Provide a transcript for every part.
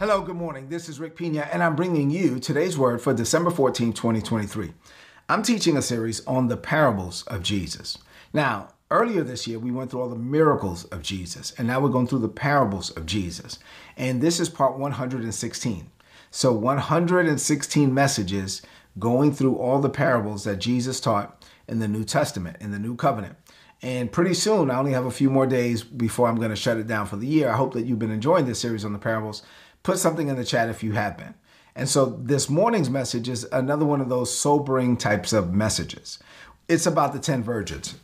Hello, good morning. This is Rick Pina, and I'm bringing you today's word for December 14, 2023. I'm teaching a series on the parables of Jesus. Now, earlier this year, we went through all the miracles of Jesus, and now we're going through the parables of Jesus. And this is part 116. So, 116 messages going through all the parables that Jesus taught in the New Testament, in the New Covenant. And pretty soon, I only have a few more days before I'm going to shut it down for the year. I hope that you've been enjoying this series on the parables. Put something in the chat if you have been. And so this morning's message is another one of those sobering types of messages. It's about the 10 virgins.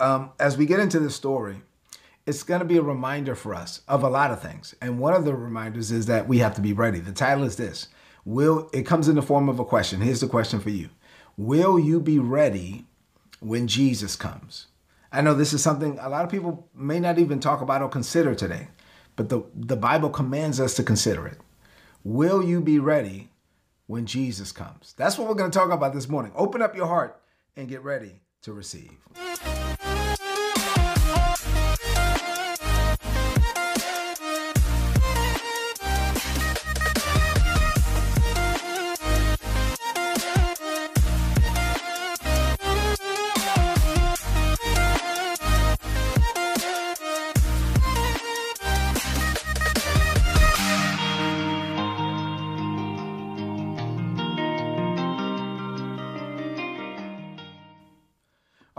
Um, as we get into this story, it's going to be a reminder for us of a lot of things. And one of the reminders is that we have to be ready. The title is this Will it comes in the form of a question. Here's the question for you Will you be ready when Jesus comes? I know this is something a lot of people may not even talk about or consider today, but the, the Bible commands us to consider it. Will you be ready when Jesus comes? That's what we're going to talk about this morning. Open up your heart and get ready to receive.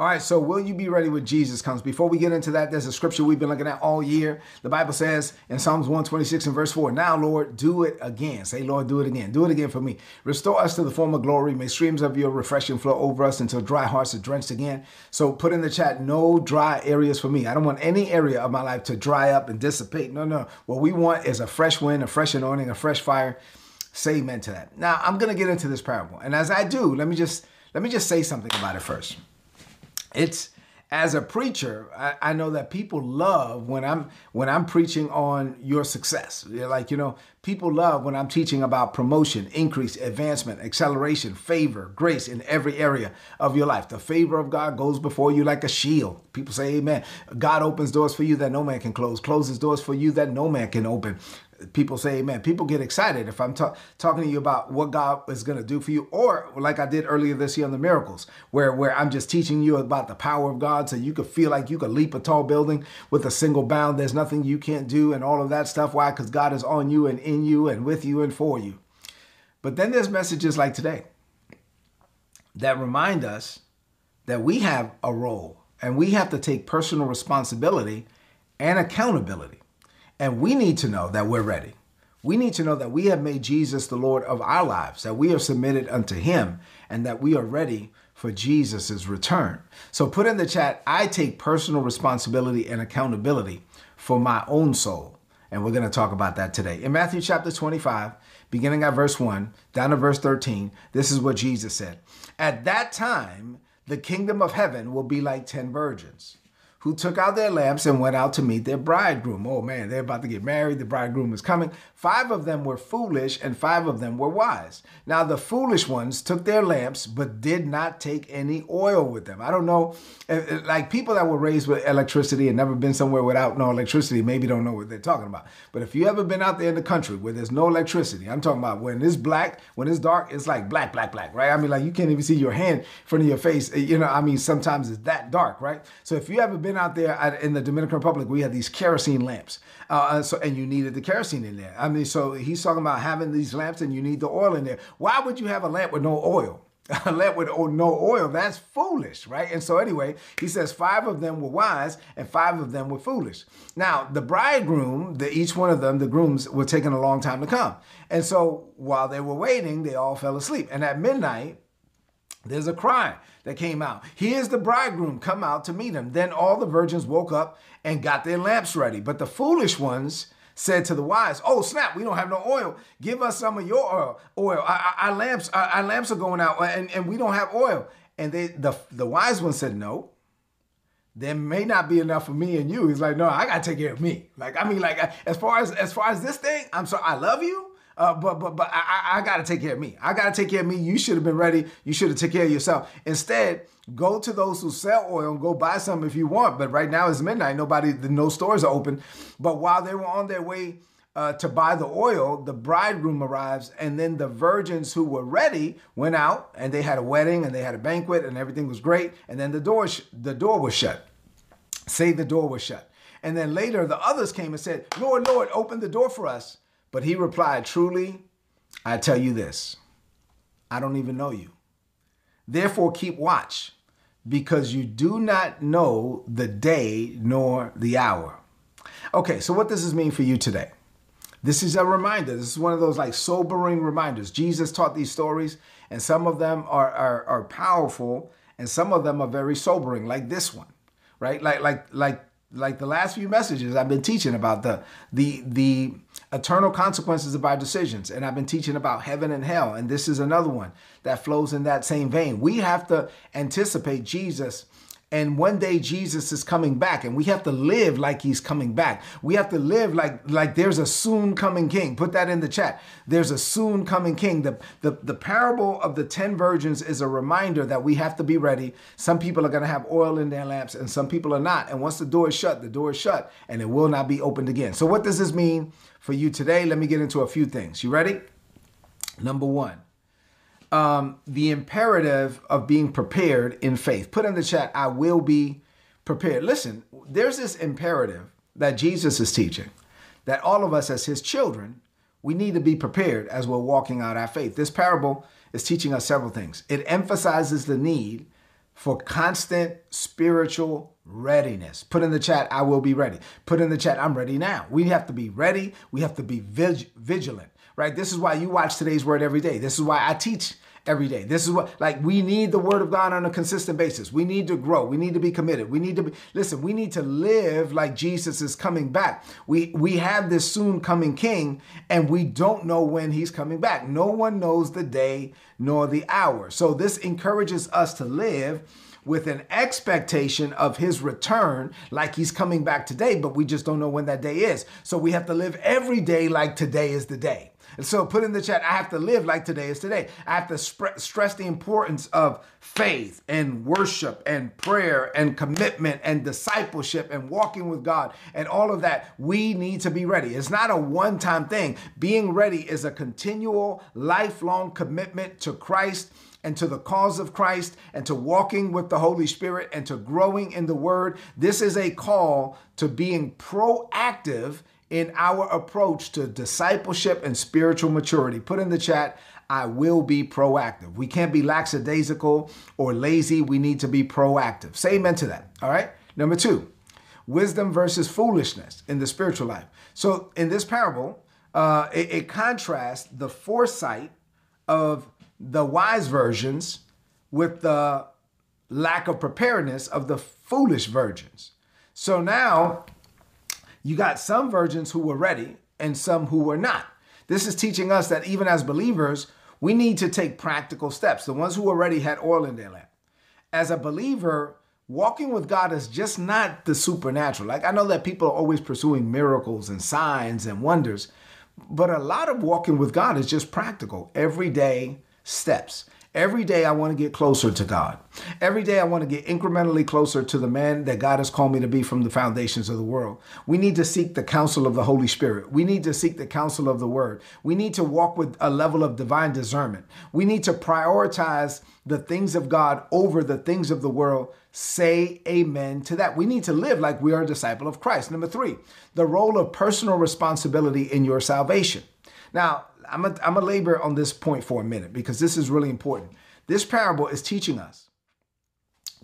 All right, so will you be ready when Jesus comes? Before we get into that, there's a scripture we've been looking at all year. The Bible says in Psalms 126 and verse 4, Now, Lord, do it again. Say, Lord, do it again. Do it again for me. Restore us to the former glory. May streams of your refreshing flow over us until dry hearts are drenched again. So put in the chat, no dry areas for me. I don't want any area of my life to dry up and dissipate. No, no. What we want is a fresh wind, a fresh anointing, a fresh fire. Say amen to that. Now, I'm going to get into this parable. And as I do, let me just let me just say something about it first it's as a preacher, I, I, know that people love when I'm when I'm preaching on your success. Like, you know, people love when I'm teaching about promotion, increase, advancement, acceleration, favor, grace in every area of your life. The favor of God goes before you like a shield. People say, Amen. God opens doors for you that no man can close, closes doors for you that no man can open people say amen. People get excited if I'm ta- talking to you about what God is going to do for you, or like I did earlier this year on the miracles, where, where I'm just teaching you about the power of God so you could feel like you could leap a tall building with a single bound. There's nothing you can't do and all of that stuff. Why? Because God is on you and in you and with you and for you. But then there's messages like today that remind us that we have a role and we have to take personal responsibility and accountability. And we need to know that we're ready. We need to know that we have made Jesus the Lord of our lives, that we are submitted unto him, and that we are ready for Jesus' return. So put in the chat, I take personal responsibility and accountability for my own soul. And we're going to talk about that today. In Matthew chapter 25, beginning at verse 1 down to verse 13, this is what Jesus said At that time, the kingdom of heaven will be like 10 virgins who took out their lamps and went out to meet their bridegroom. Oh man, they're about to get married. The bridegroom is coming. Five of them were foolish and five of them were wise. Now, the foolish ones took their lamps but did not take any oil with them. I don't know, eh, eh, like people that were raised with electricity and never been somewhere without no electricity maybe don't know what they're talking about. But if you ever been out there in the country where there's no electricity, I'm talking about when it's black, when it's dark, it's like black, black, black, right? I mean, like you can't even see your hand in front of your face. Eh, you know, I mean, sometimes it's that dark, right? So if you ever been out there in the Dominican Republic, we had these kerosene lamps. Uh, uh, so, and you needed the kerosene in there. I mean, so he's talking about having these lamps and you need the oil in there. Why would you have a lamp with no oil? a lamp with no oil, that's foolish, right? And so, anyway, he says five of them were wise and five of them were foolish. Now, the bridegroom, the, each one of them, the grooms, were taking a long time to come. And so, while they were waiting, they all fell asleep. And at midnight, there's a cry that came out. Here's the bridegroom come out to meet him. Then all the virgins woke up and got their lamps ready. But the foolish ones said to the wise, "Oh snap! We don't have no oil. Give us some of your uh, oil. Oil. Our, our lamps, our, our, lamps are going out, and, and we don't have oil." And they, the the wise one said, "No. There may not be enough for me and you." He's like, "No, I gotta take care of me. Like, I mean, like as far as as far as this thing, I'm sorry, I love you." Uh, but but but I, I got to take care of me. I got to take care of me. You should have been ready. You should have taken care of yourself. Instead, go to those who sell oil and go buy some if you want. But right now it's midnight. Nobody, no stores are open. But while they were on their way uh, to buy the oil, the bridegroom arrives, and then the virgins who were ready went out, and they had a wedding, and they had a banquet, and everything was great. And then the door, sh- the door was shut. Say the door was shut. And then later the others came and said, Lord, Lord, open the door for us. But he replied, Truly, I tell you this, I don't even know you. Therefore, keep watch, because you do not know the day nor the hour. Okay, so what does this mean for you today? This is a reminder. This is one of those like sobering reminders. Jesus taught these stories, and some of them are, are, are powerful, and some of them are very sobering, like this one, right? Like like like like the last few messages I've been teaching about the the the eternal consequences of our decisions and I've been teaching about heaven and hell and this is another one that flows in that same vein. We have to anticipate Jesus and one day Jesus is coming back and we have to live like he's coming back. We have to live like like there's a soon coming king. Put that in the chat. There's a soon coming king. The, the, the parable of the 10 virgins is a reminder that we have to be ready. Some people are going to have oil in their lamps and some people are not. And once the door is shut, the door is shut and it will not be opened again. So what does this mean for you today? Let me get into a few things. You ready? Number 1 um, the imperative of being prepared in faith. Put in the chat, I will be prepared. Listen, there's this imperative that Jesus is teaching that all of us as his children, we need to be prepared as we're walking out our faith. This parable is teaching us several things. It emphasizes the need for constant spiritual readiness. Put in the chat, I will be ready. Put in the chat, I'm ready now. We have to be ready. We have to be vig- vigilant, right? This is why you watch today's word every day. This is why I teach every day. This is what, like, we need the word of God on a consistent basis. We need to grow. We need to be committed. We need to be, listen, we need to live like Jesus is coming back. We, we have this soon coming king and we don't know when he's coming back. No one knows the day nor the hour. So this encourages us to live with an expectation of his return like he's coming back today, but we just don't know when that day is. So we have to live every day like today is the day. And so put in the chat, I have to live like today is today. I have to sp- stress the importance of faith and worship and prayer and commitment and discipleship and walking with God and all of that. We need to be ready. It's not a one time thing. Being ready is a continual, lifelong commitment to Christ and to the cause of Christ and to walking with the Holy Spirit and to growing in the Word. This is a call to being proactive in our approach to discipleship and spiritual maturity. Put in the chat, I will be proactive. We can't be lackadaisical or lazy. We need to be proactive. Say amen to that. All right. Number two, wisdom versus foolishness in the spiritual life. So in this parable, uh, it, it contrasts the foresight of the wise virgins with the lack of preparedness of the foolish virgins. So now you got some virgins who were ready and some who were not. This is teaching us that even as believers, we need to take practical steps. The ones who already had oil in their lamp. As a believer, walking with God is just not the supernatural. Like I know that people are always pursuing miracles and signs and wonders, but a lot of walking with God is just practical, everyday steps. Every day I want to get closer to God. Every day I want to get incrementally closer to the man that God has called me to be from the foundations of the world. We need to seek the counsel of the Holy Spirit. We need to seek the counsel of the Word. We need to walk with a level of divine discernment. We need to prioritize the things of God over the things of the world. Say amen to that. We need to live like we are a disciple of Christ. Number three, the role of personal responsibility in your salvation. Now, I'm going to labor on this point for a minute because this is really important. This parable is teaching us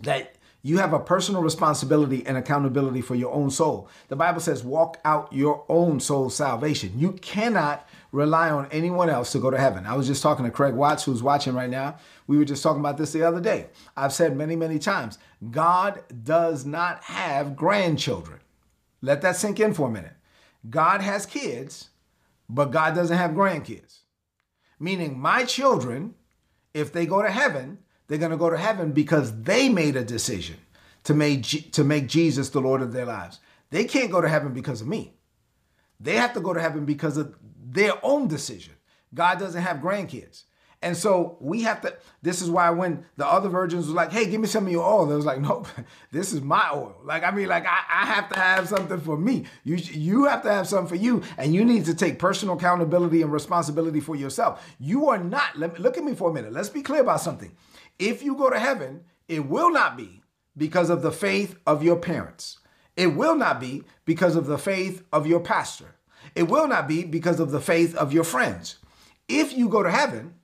that you have a personal responsibility and accountability for your own soul. The Bible says, walk out your own soul's salvation. You cannot rely on anyone else to go to heaven. I was just talking to Craig Watts, who's watching right now. We were just talking about this the other day. I've said many, many times God does not have grandchildren. Let that sink in for a minute. God has kids, but God doesn't have grandkids. Meaning, my children, if they go to heaven, they're going to go to heaven because they made a decision to make, to make Jesus the Lord of their lives. They can't go to heaven because of me. They have to go to heaven because of their own decision. God doesn't have grandkids. And so we have to, this is why when the other virgins was like, hey, give me some of your oil, they was like, nope, this is my oil. Like, I mean, like, I, I have to have something for me. You, you have to have something for you. And you need to take personal accountability and responsibility for yourself. You are not, let me, look at me for a minute. Let's be clear about something. If you go to heaven, it will not be because of the faith of your parents. It will not be because of the faith of your pastor. It will not be because of the faith of your friends. If you go to heaven,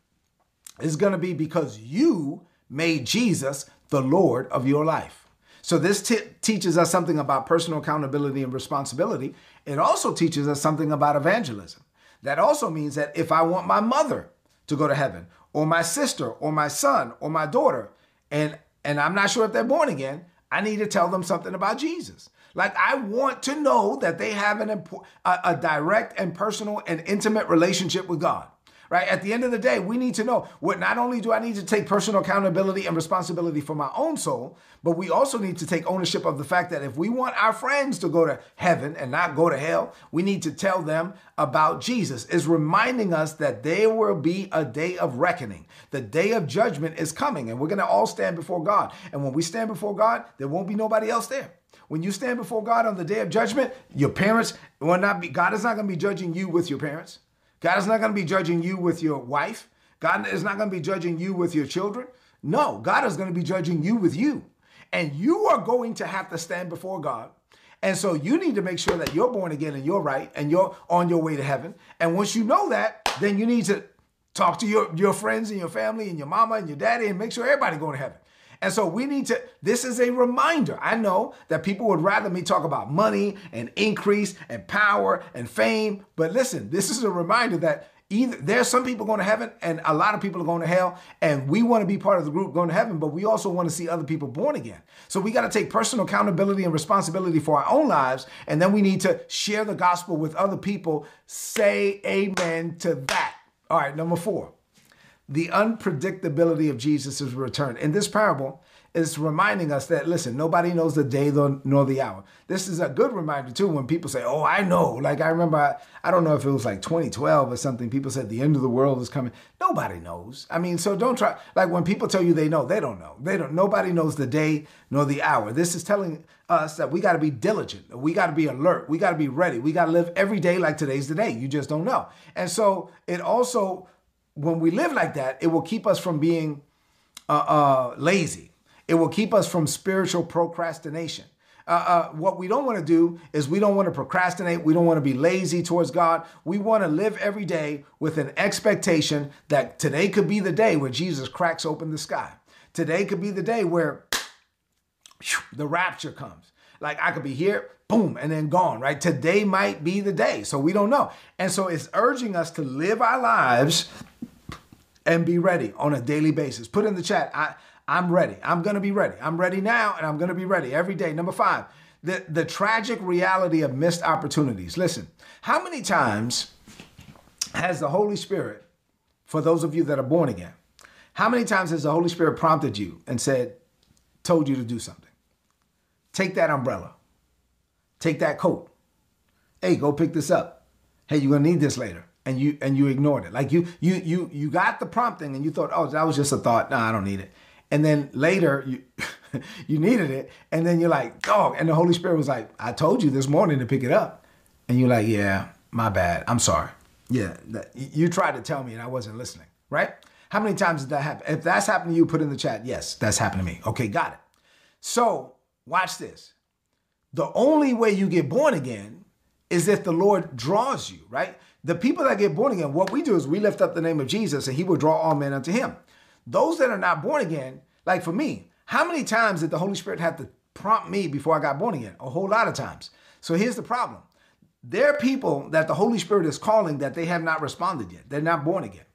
is going to be because you made Jesus the Lord of your life. So this t- teaches us something about personal accountability and responsibility. It also teaches us something about evangelism. That also means that if I want my mother to go to heaven, or my sister, or my son, or my daughter, and and I'm not sure if they're born again, I need to tell them something about Jesus. Like I want to know that they have an a, a direct and personal and intimate relationship with God right? At the end of the day, we need to know what not only do I need to take personal accountability and responsibility for my own soul, but we also need to take ownership of the fact that if we want our friends to go to heaven and not go to hell, we need to tell them about Jesus. Is reminding us that there will be a day of reckoning. The day of judgment is coming, and we're going to all stand before God. And when we stand before God, there won't be nobody else there. When you stand before God on the day of judgment, your parents will not be, God is not going to be judging you with your parents. God is not going to be judging you with your wife. God is not going to be judging you with your children. No, God is going to be judging you with you. And you are going to have to stand before God. And so you need to make sure that you're born again and you're right and you're on your way to heaven. And once you know that, then you need to talk to your, your friends and your family and your mama and your daddy and make sure everybody going to heaven. And so we need to, this is a reminder. I know that people would rather me talk about money and increase and power and fame. But listen, this is a reminder that either there's some people going to heaven and a lot of people are going to hell. And we want to be part of the group going to heaven, but we also want to see other people born again. So we got to take personal accountability and responsibility for our own lives. And then we need to share the gospel with other people. Say amen to that. All right, number four the unpredictability of Jesus' return. In this parable, is reminding us that listen, nobody knows the day nor the hour. This is a good reminder too when people say, "Oh, I know." Like I remember, I, I don't know if it was like 2012 or something. People said the end of the world is coming. Nobody knows. I mean, so don't try. Like when people tell you they know, they don't know. They don't. Nobody knows the day nor the hour. This is telling us that we got to be diligent. We got to be alert. We got to be ready. We got to live every day like today's the day. You just don't know. And so it also when we live like that, it will keep us from being uh, uh, lazy. It will keep us from spiritual procrastination. Uh, uh, what we don't want to do is we don't want to procrastinate. We don't want to be lazy towards God. We want to live every day with an expectation that today could be the day where Jesus cracks open the sky. Today could be the day where the rapture comes. Like I could be here, boom, and then gone, right? Today might be the day. So we don't know. And so it's urging us to live our lives and be ready on a daily basis. Put in the chat, I, I'm ready. I'm going to be ready. I'm ready now and I'm going to be ready every day. Number five, the, the tragic reality of missed opportunities. Listen, how many times has the Holy Spirit, for those of you that are born again, how many times has the Holy Spirit prompted you and said, told you to do something? Take that umbrella. Take that coat. Hey, go pick this up. Hey, you're gonna need this later and you and you ignored it. Like you you you you got the prompting and you thought, oh, that was just a thought. No, I don't need it. And then later you you needed it, and then you're like, dog. And the Holy Spirit was like, I told you this morning to pick it up, and you're like, yeah, my bad. I'm sorry. Yeah, that, you tried to tell me and I wasn't listening. Right? How many times did that happen? If that's happened to you, put in the chat. Yes, that's happened to me. Okay, got it. So watch this. The only way you get born again is if the Lord draws you, right? The people that get born again, what we do is we lift up the name of Jesus and he will draw all men unto him. Those that are not born again, like for me, how many times did the Holy Spirit have to prompt me before I got born again? A whole lot of times. So here's the problem. There are people that the Holy Spirit is calling that they have not responded yet. They're not born again.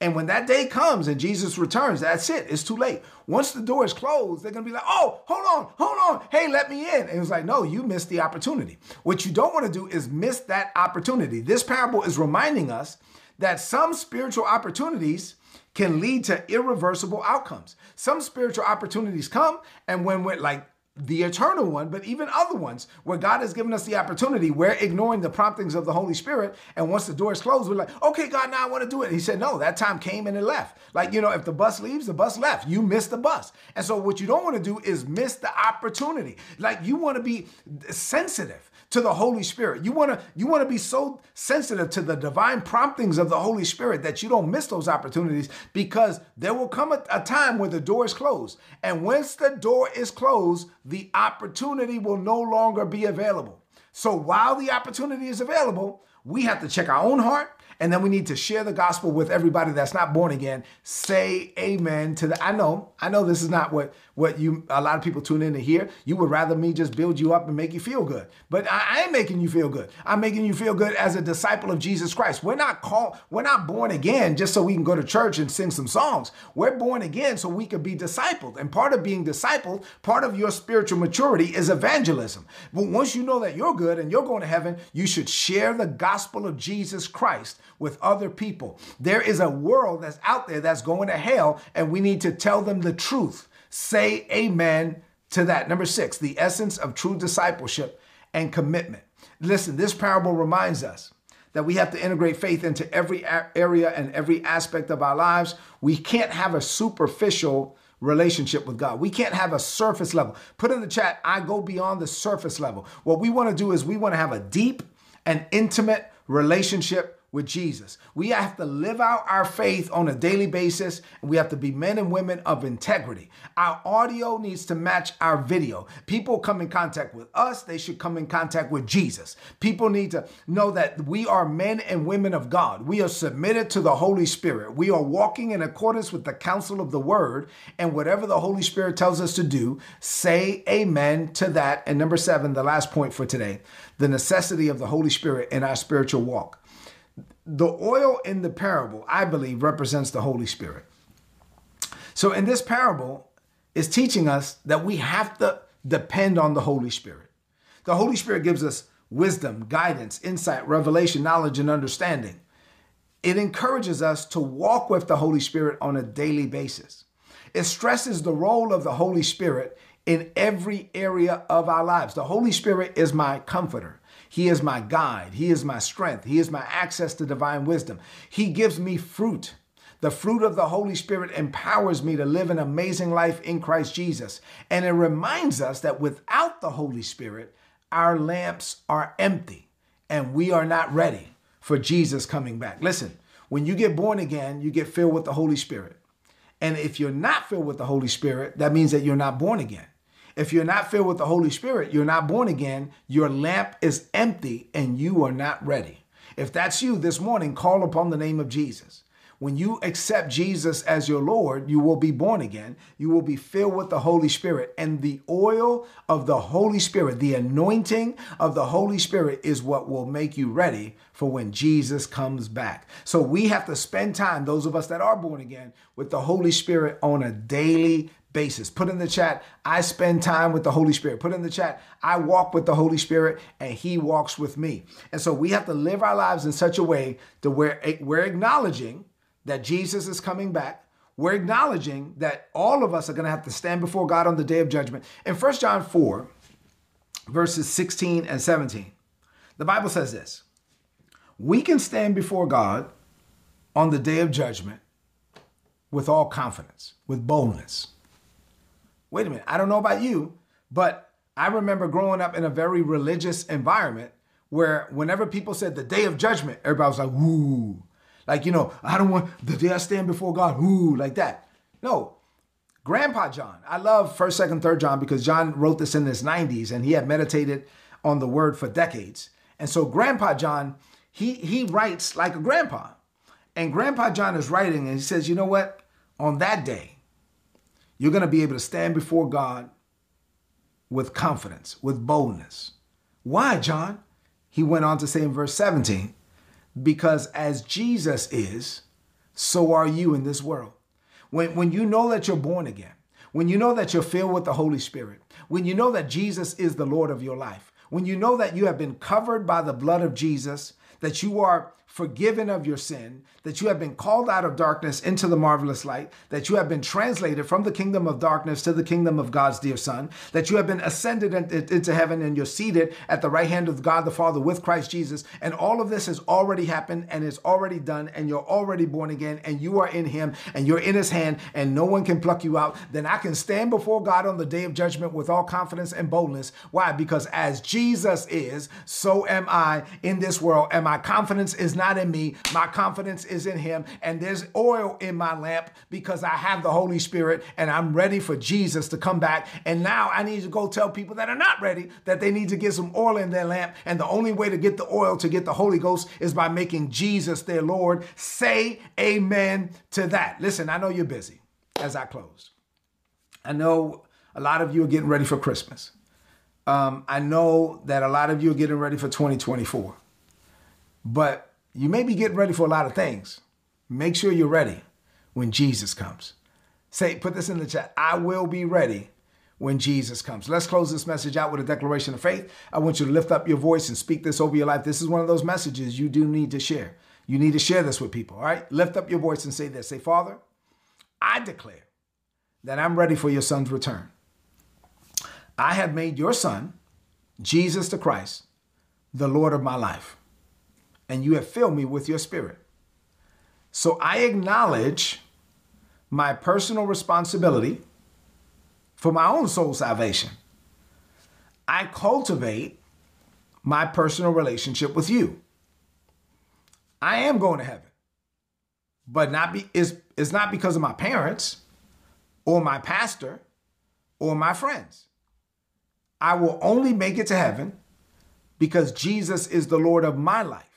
And when that day comes and Jesus returns, that's it. It's too late. Once the door is closed, they're going to be like, oh, hold on, hold on. Hey, let me in. And it's like, no, you missed the opportunity. What you don't want to do is miss that opportunity. This parable is reminding us that some spiritual opportunities can lead to irreversible outcomes. Some spiritual opportunities come, and when we're like, the eternal one, but even other ones where God has given us the opportunity. We're ignoring the promptings of the Holy Spirit. And once the door is closed, we're like, okay, God, now I want to do it. He said, no, that time came and it left. Like, you know, if the bus leaves, the bus left. You missed the bus. And so what you don't want to do is miss the opportunity. Like you want to be sensitive to the Holy Spirit. You want to you want to be so sensitive to the divine promptings of the Holy Spirit that you don't miss those opportunities because there will come a, a time where the door is closed. And once the door is closed, the opportunity will no longer be available. So while the opportunity is available, we have to check our own heart and then we need to share the gospel with everybody that's not born again. Say amen to the. I know, I know this is not what what you a lot of people tune in to hear. You would rather me just build you up and make you feel good. But I, I ain't making you feel good. I'm making you feel good as a disciple of Jesus Christ. We're not called, we're not born again just so we can go to church and sing some songs. We're born again so we can be discipled. And part of being discipled, part of your spiritual maturity is evangelism. But once you know that you're good and you're going to heaven, you should share the gospel of Jesus Christ with other people. There is a world that's out there that's going to hell, and we need to tell them the truth. Say amen to that. Number six, the essence of true discipleship and commitment. Listen, this parable reminds us that we have to integrate faith into every area and every aspect of our lives. We can't have a superficial relationship with God. We can't have a surface level. Put in the chat, I go beyond the surface level. What we want to do is we want to have a deep and intimate relationship with Jesus. We have to live out our faith on a daily basis, and we have to be men and women of integrity. Our audio needs to match our video. People come in contact with us, they should come in contact with Jesus. People need to know that we are men and women of God. We are submitted to the Holy Spirit. We are walking in accordance with the counsel of the word, and whatever the Holy Spirit tells us to do, say amen to that. And number seven, the last point for today the necessity of the Holy Spirit in our spiritual walk the oil in the parable, I believe, represents the Holy Spirit. So in this parable, is teaching us that we have to depend on the Holy Spirit. The Holy Spirit gives us wisdom, guidance, insight, revelation, knowledge, and understanding. It encourages us to walk with the Holy Spirit on a daily basis. It stresses the role of the Holy Spirit in every area of our lives. The Holy Spirit is my comforter. He is my guide. He is my strength. He is my access to divine wisdom. He gives me fruit. The fruit of the Holy Spirit empowers me to live an amazing life in Christ Jesus. And it reminds us that without the Holy Spirit, our lamps are empty and we are not ready for Jesus coming back. Listen, when you get born again, you get filled with the Holy Spirit. And if you're not filled with the Holy Spirit, that means that you're not born again. If you're not filled with the Holy Spirit, you're not born again, your lamp is empty and you are not ready. If that's you this morning, call upon the name of Jesus. When you accept Jesus as your Lord, you will be born again. You will be filled with the Holy Spirit. And the oil of the Holy Spirit, the anointing of the Holy Spirit, is what will make you ready for when Jesus comes back. So we have to spend time, those of us that are born again, with the Holy Spirit on a daily basis. Put in the chat, I spend time with the Holy Spirit. Put in the chat, I walk with the Holy Spirit and he walks with me. And so we have to live our lives in such a way that we're, we're acknowledging that Jesus is coming back. We're acknowledging that all of us are going to have to stand before God on the day of judgment. In 1 John 4, verses 16 and 17, the Bible says this We can stand before God on the day of judgment with all confidence, with boldness wait a minute, I don't know about you, but I remember growing up in a very religious environment where whenever people said the day of judgment, everybody was like, woo. Like, you know, I don't want the day I stand before God, woo, like that. No, Grandpa John, I love 1st, 2nd, 3rd John because John wrote this in his 90s and he had meditated on the word for decades. And so Grandpa John, he he writes like a grandpa. And Grandpa John is writing and he says, you know what? On that day, you're going to be able to stand before God with confidence, with boldness. Why, John? He went on to say in verse 17, because as Jesus is, so are you in this world. When, when you know that you're born again, when you know that you're filled with the Holy Spirit, when you know that Jesus is the Lord of your life, when you know that you have been covered by the blood of Jesus, that you are forgiven of your sin, that you have been called out of darkness into the marvelous light, that you have been translated from the kingdom of darkness to the kingdom of God's dear Son, that you have been ascended into heaven and you're seated at the right hand of God the Father with Christ Jesus. And all of this has already happened and is already done, and you're already born again, and you are in Him, and you're in His hand, and no one can pluck you out. Then I can stand before God on the day of judgment with all confidence and boldness. Why? Because as Jesus is, so am I in this world, and my confidence is not in me. My confidence is in Him. And there's oil in my lamp because I have the Holy Spirit and I'm ready for Jesus to come back. And now I need to go tell people that are not ready that they need to get some oil in their lamp. And the only way to get the oil to get the Holy Ghost is by making Jesus their Lord. Say amen to that. Listen, I know you're busy as I close. I know a lot of you are getting ready for Christmas. Um, I know that a lot of you are getting ready for 2024. But you may be getting ready for a lot of things. Make sure you're ready when Jesus comes. Say, put this in the chat. I will be ready when Jesus comes. Let's close this message out with a declaration of faith. I want you to lift up your voice and speak this over your life. This is one of those messages you do need to share. You need to share this with people, all right? Lift up your voice and say this. Say, Father, I declare that I'm ready for your son's return. I have made your son, Jesus the Christ, the Lord of my life and you have filled me with your spirit. So I acknowledge my personal responsibility for my own soul salvation. I cultivate my personal relationship with you. I am going to heaven, but not be is it's not because of my parents or my pastor or my friends. I will only make it to heaven because Jesus is the Lord of my life.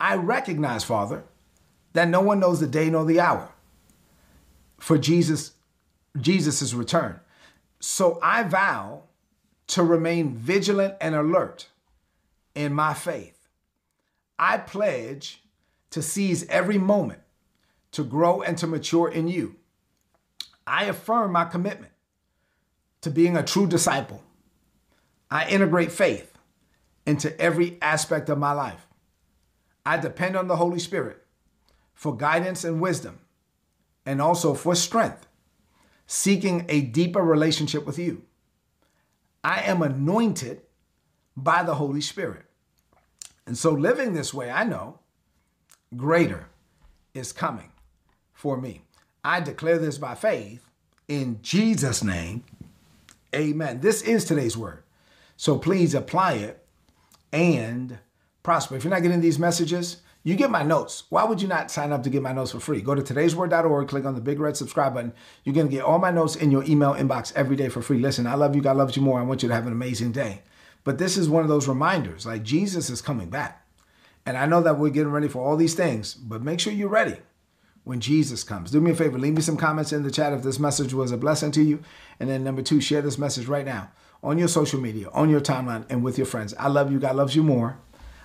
I recognize, Father, that no one knows the day nor the hour for Jesus Jesus' return. So I vow to remain vigilant and alert in my faith. I pledge to seize every moment to grow and to mature in you. I affirm my commitment to being a true disciple. I integrate faith into every aspect of my life. I depend on the Holy Spirit for guidance and wisdom, and also for strength, seeking a deeper relationship with you. I am anointed by the Holy Spirit. And so, living this way, I know greater is coming for me. I declare this by faith in Jesus' name. Amen. This is today's word. So please apply it and prosper. If you're not getting these messages, you get my notes. Why would you not sign up to get my notes for free? Go to today'sword.org, click on the big red subscribe button. You're going to get all my notes in your email inbox every day for free. Listen, I love you. God loves you more. I want you to have an amazing day. But this is one of those reminders like Jesus is coming back. And I know that we're getting ready for all these things, but make sure you're ready when Jesus comes. Do me a favor, leave me some comments in the chat if this message was a blessing to you. And then number two, share this message right now on your social media, on your timeline, and with your friends. I love you. God loves you more.